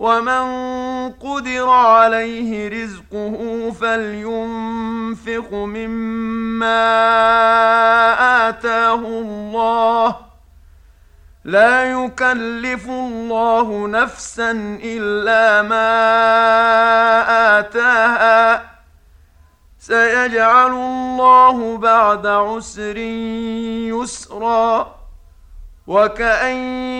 ومن قدر عليه رزقه فلينفق مما اتاه الله لا يكلف الله نفسا الا ما اتاها سيجعل الله بعد عسر يسرا وكاين من